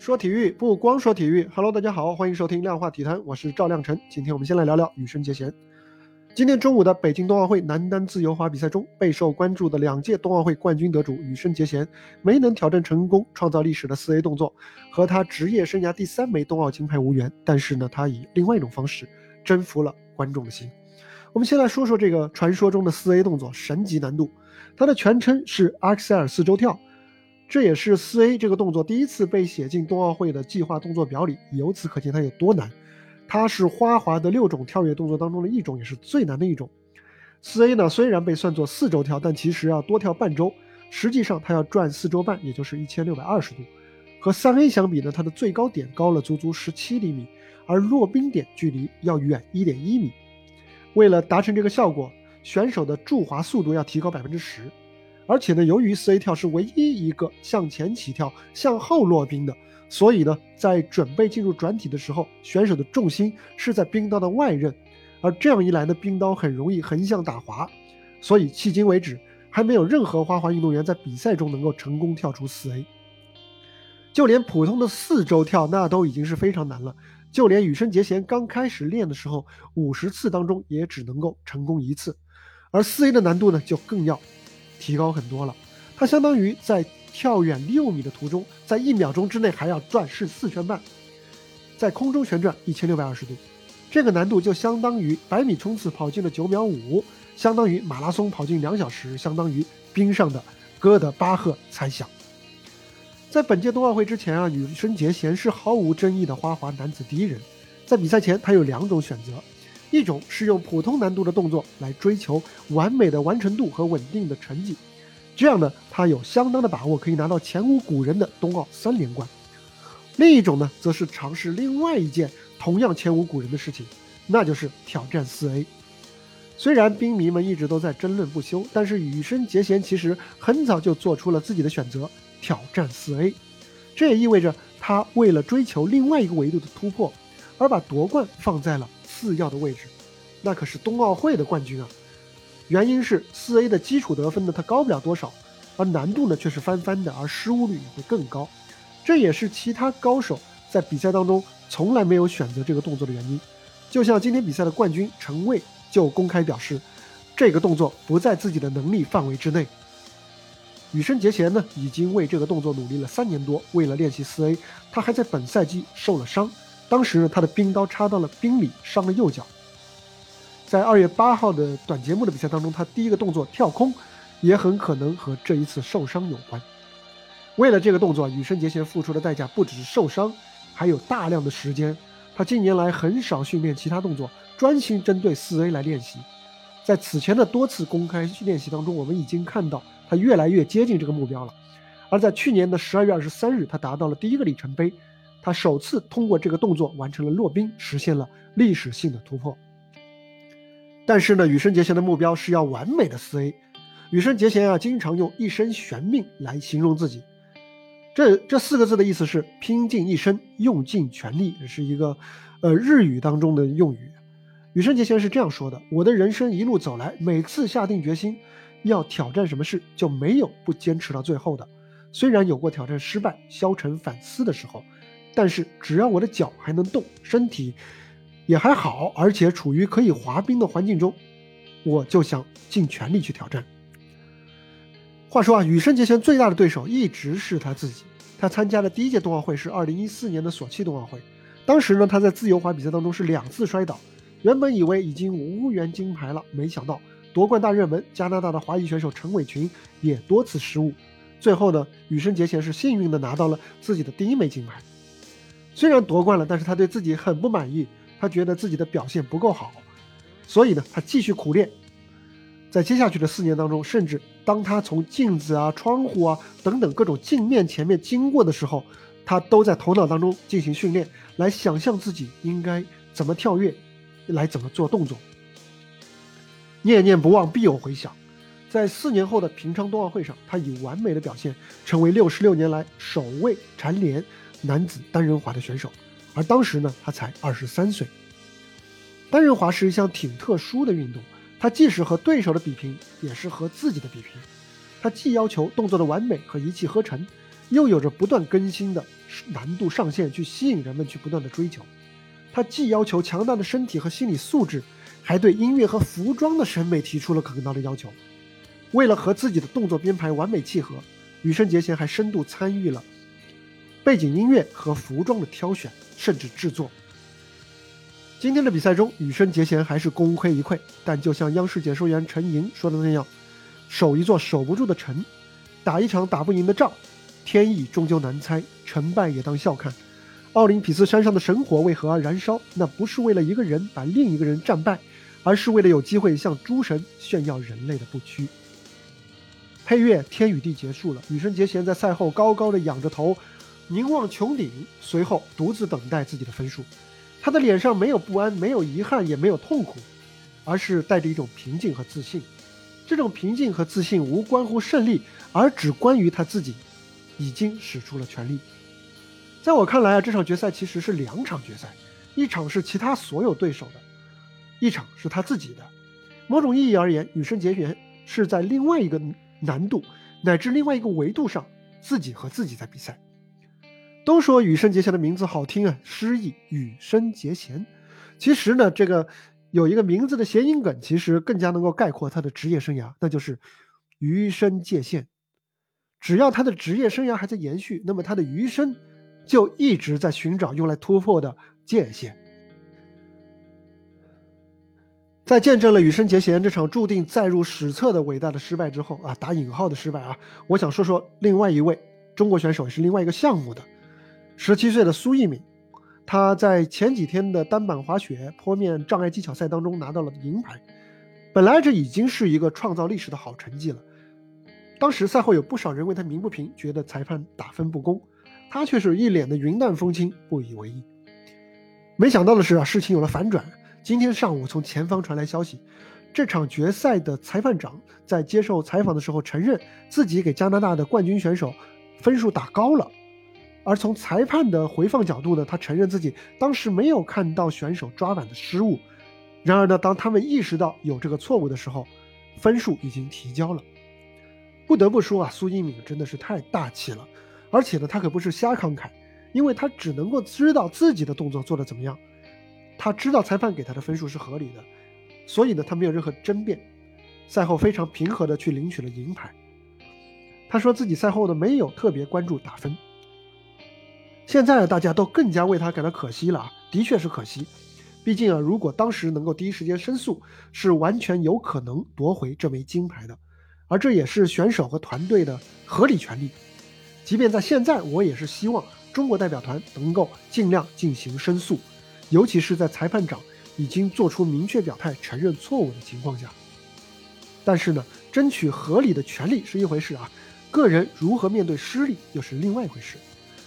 说体育不光说体育，Hello，大家好，欢迎收听量化体坛，我是赵亮晨。今天我们先来聊聊羽生结弦。今天中午的北京冬奥会男单自由滑比赛中，备受关注的两届冬奥会冠军得主羽生结弦没能挑战成功创造历史的四 A 动作，和他职业生涯第三枚冬奥金牌无缘。但是呢，他以另外一种方式征服了观众的心。我们先来说说这个传说中的四 A 动作神级难度，它的全称是阿克塞尔四周跳。这也是四 A 这个动作第一次被写进冬奥会的计划动作表里，由此可见它有多难。它是花滑的六种跳跃动作当中的一种，也是最难的一种。四 A 呢虽然被算作四周跳，但其实要多跳半周，实际上它要转四周半，也就是一千六百二十度。和三 A 相比呢，它的最高点高了足足十七厘米，而落冰点距离要远一点一米。为了达成这个效果，选手的助滑速度要提高百分之十。而且呢，由于四 A 跳是唯一一个向前起跳、向后落冰的，所以呢，在准备进入转体的时候，选手的重心是在冰刀的外刃，而这样一来呢，冰刀很容易横向打滑，所以迄今为止还没有任何花滑运动员在比赛中能够成功跳出四 A。就连普通的四周跳那都已经是非常难了，就连羽生结弦刚开始练的时候，五十次当中也只能够成功一次，而四 A 的难度呢，就更要。提高很多了，它相当于在跳远六米的途中，在一秒钟之内还要转四四圈半，在空中旋转一千六百二十度，这个难度就相当于百米冲刺跑进了九秒五，相当于马拉松跑进两小时，相当于冰上的哥德巴赫猜想。在本届冬奥会之前啊，羽生结弦是毫无争议的花滑男子第一人，在比赛前他有两种选择。一种是用普通难度的动作来追求完美的完成度和稳定的成绩，这样呢，他有相当的把握可以拿到前无古人的冬奥三连冠。另一种呢，则是尝试另外一件同样前无古人的事情，那就是挑战四 A。虽然冰迷们一直都在争论不休，但是羽生结弦其实很早就做出了自己的选择，挑战四 A。这也意味着他为了追求另外一个维度的突破，而把夺冠放在了。次要的位置，那可是冬奥会的冠军啊！原因是四 A 的基础得分呢，它高不了多少，而难度呢却是翻番的，而失误率也会更高。这也是其他高手在比赛当中从来没有选择这个动作的原因。就像今天比赛的冠军陈蔚就公开表示，这个动作不在自己的能力范围之内。羽生结弦呢，已经为这个动作努力了三年多，为了练习四 A，他还在本赛季受了伤。当时他的冰刀插到了冰里，伤了右脚。在二月八号的短节目的比赛当中，他第一个动作跳空，也很可能和这一次受伤有关。为了这个动作，羽生结弦付出的代价不只是受伤，还有大量的时间。他近年来很少训练其他动作，专心针对四 A 来练习。在此前的多次公开练习当中，我们已经看到他越来越接近这个目标了。而在去年的十二月二十三日，他达到了第一个里程碑。他首次通过这个动作完成了落冰，实现了历史性的突破。但是呢，羽生结弦的目标是要完美的四 A。羽生结弦啊，经常用一生悬命来形容自己。这这四个字的意思是拼尽一生，用尽全力，是一个呃日语当中的用语。羽生结弦是这样说的：“我的人生一路走来，每次下定决心要挑战什么事，就没有不坚持到最后的。虽然有过挑战失败、消沉反思的时候。”但是只要我的脚还能动，身体也还好，而且处于可以滑冰的环境中，我就想尽全力去挑战。话说啊，羽生结弦最大的对手一直是他自己。他参加的第一届冬奥会是2014年的索契冬奥会，当时呢他在自由滑比赛当中是两次摔倒，原本以为已经无缘金牌了，没想到夺冠大热门加拿大的华裔选手陈伟群也多次失误，最后呢羽生结弦是幸运的拿到了自己的第一枚金牌。虽然夺冠了，但是他对自己很不满意，他觉得自己的表现不够好，所以呢，他继续苦练。在接下去的四年当中，甚至当他从镜子啊、窗户啊等等各种镜面前面经过的时候，他都在头脑当中进行训练，来想象自己应该怎么跳跃，来怎么做动作。念念不忘，必有回响。在四年后的平昌冬奥会上，他以完美的表现，成为六十六年来首位蝉联。男子单人滑的选手，而当时呢，他才二十三岁。单人滑是一项挺特殊的运动，它既是和对手的比拼，也是和自己的比拼。它既要求动作的完美和一气呵成，又有着不断更新的难度上限去吸引人们去不断的追求。它既要求强大的身体和心理素质，还对音乐和服装的审美提出了更高的要求。为了和自己的动作编排完美契合，羽生结弦还深度参与了背景音乐和服装的挑选，甚至制作。今天的比赛中，羽生结弦还是功亏一篑。但就像央视解说员陈莹说的那样：“守一座守不住的城，打一场打不赢的仗，天意终究难猜，成败也当笑看。奥林匹斯山上的神火为何而燃烧？那不是为了一个人把另一个人战败，而是为了有机会向诸神炫耀人类的不屈。”配乐《天与地》结束了，羽生结弦在赛后高高的仰着头，凝望穹顶，随后独自等待自己的分数。他的脸上没有不安，没有遗憾，也没有痛苦，而是带着一种平静和自信。这种平静和自信无关乎胜利，而只关于他自己已经使出了全力。在我看来啊，这场决赛其实是两场决赛，一场是其他所有对手的，一场是他自己的。某种意义而言，羽生结弦是在另外一个难度乃至另外一个维度上，自己和自己在比赛。都说羽生结弦的名字好听啊，诗意羽生结弦。其实呢，这个有一个名字的谐音梗，其实更加能够概括他的职业生涯，那就是余生界限。只要他的职业生涯还在延续，那么他的余生就一直在寻找用来突破的界限。在见证了羽生结弦这场注定载入史册的伟大的失败之后啊，打引号的失败啊，我想说说另外一位中国选手，也是另外一个项目的。十七岁的苏翊鸣，他在前几天的单板滑雪坡面障碍技巧赛当中拿到了银牌。本来这已经是一个创造历史的好成绩了。当时赛后有不少人为他鸣不平，觉得裁判打分不公，他却是一脸的云淡风轻，不以为意。没想到的是啊，事情有了反转。今天上午从前方传来消息，这场决赛的裁判长在接受采访的时候承认自己给加拿大的冠军选手分数打高了。而从裁判的回放角度呢，他承认自己当时没有看到选手抓板的失误。然而呢，当他们意识到有这个错误的时候，分数已经提交了。不得不说啊，苏一敏真的是太大气了。而且呢，他可不是瞎慷慨，因为他只能够知道自己的动作做得怎么样，他知道裁判给他的分数是合理的，所以呢，他没有任何争辩。赛后非常平和的去领取了银牌。他说自己赛后呢没有特别关注打分。现在大家都更加为他感到可惜了啊，的确是可惜。毕竟啊，如果当时能够第一时间申诉，是完全有可能夺回这枚金牌的，而这也是选手和团队的合理权利。即便在现在，我也是希望中国代表团能够尽量进行申诉，尤其是在裁判长已经做出明确表态、承认错误的情况下。但是呢，争取合理的权利是一回事啊，个人如何面对失利又是另外一回事。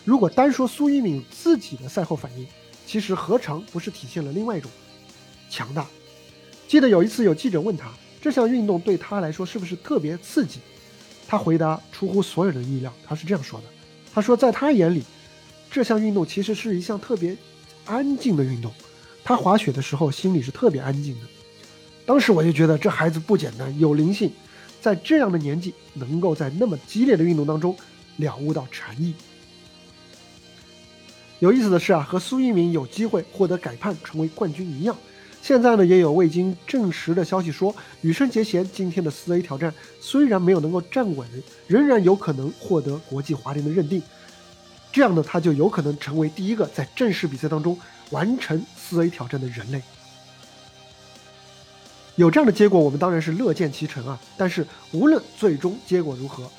如果单说苏一敏自己的赛后反应，其实何尝不是体现了另外一种强大？记得有一次有记者问他，这项运动对他来说是不是特别刺激？他回答出乎所有人的意料，他是这样说的：“他说在他眼里，这项运动其实是一项特别安静的运动。他滑雪的时候心里是特别安静的。当时我就觉得这孩子不简单，有灵性，在这样的年纪能够在那么激烈的运动当中了悟到禅意。”有意思的是啊，和苏一鸣有机会获得改判成为冠军一样，现在呢也有未经证实的消息说，羽生结弦今天的四 A 挑战虽然没有能够站稳，仍然有可能获得国际滑联的认定。这样呢，他就有可能成为第一个在正式比赛当中完成四 A 挑战的人类。有这样的结果，我们当然是乐见其成啊。但是无论最终结果如何，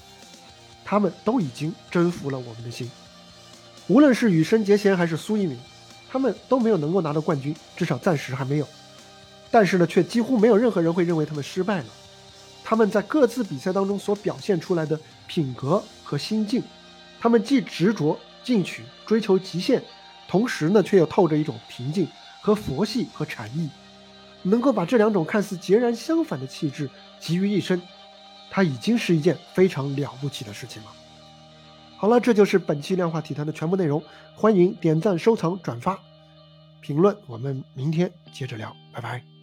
他们都已经征服了我们的心。无论是羽生结弦还是苏翊鸣，他们都没有能够拿到冠军，至少暂时还没有。但是呢，却几乎没有任何人会认为他们失败了。他们在各自比赛当中所表现出来的品格和心境，他们既执着进取、追求极限，同时呢，却又透着一种平静和佛系和禅意。能够把这两种看似截然相反的气质集于一身，它已经是一件非常了不起的事情了。好了，这就是本期量化体坛的全部内容。欢迎点赞、收藏、转发、评论，我们明天接着聊，拜拜。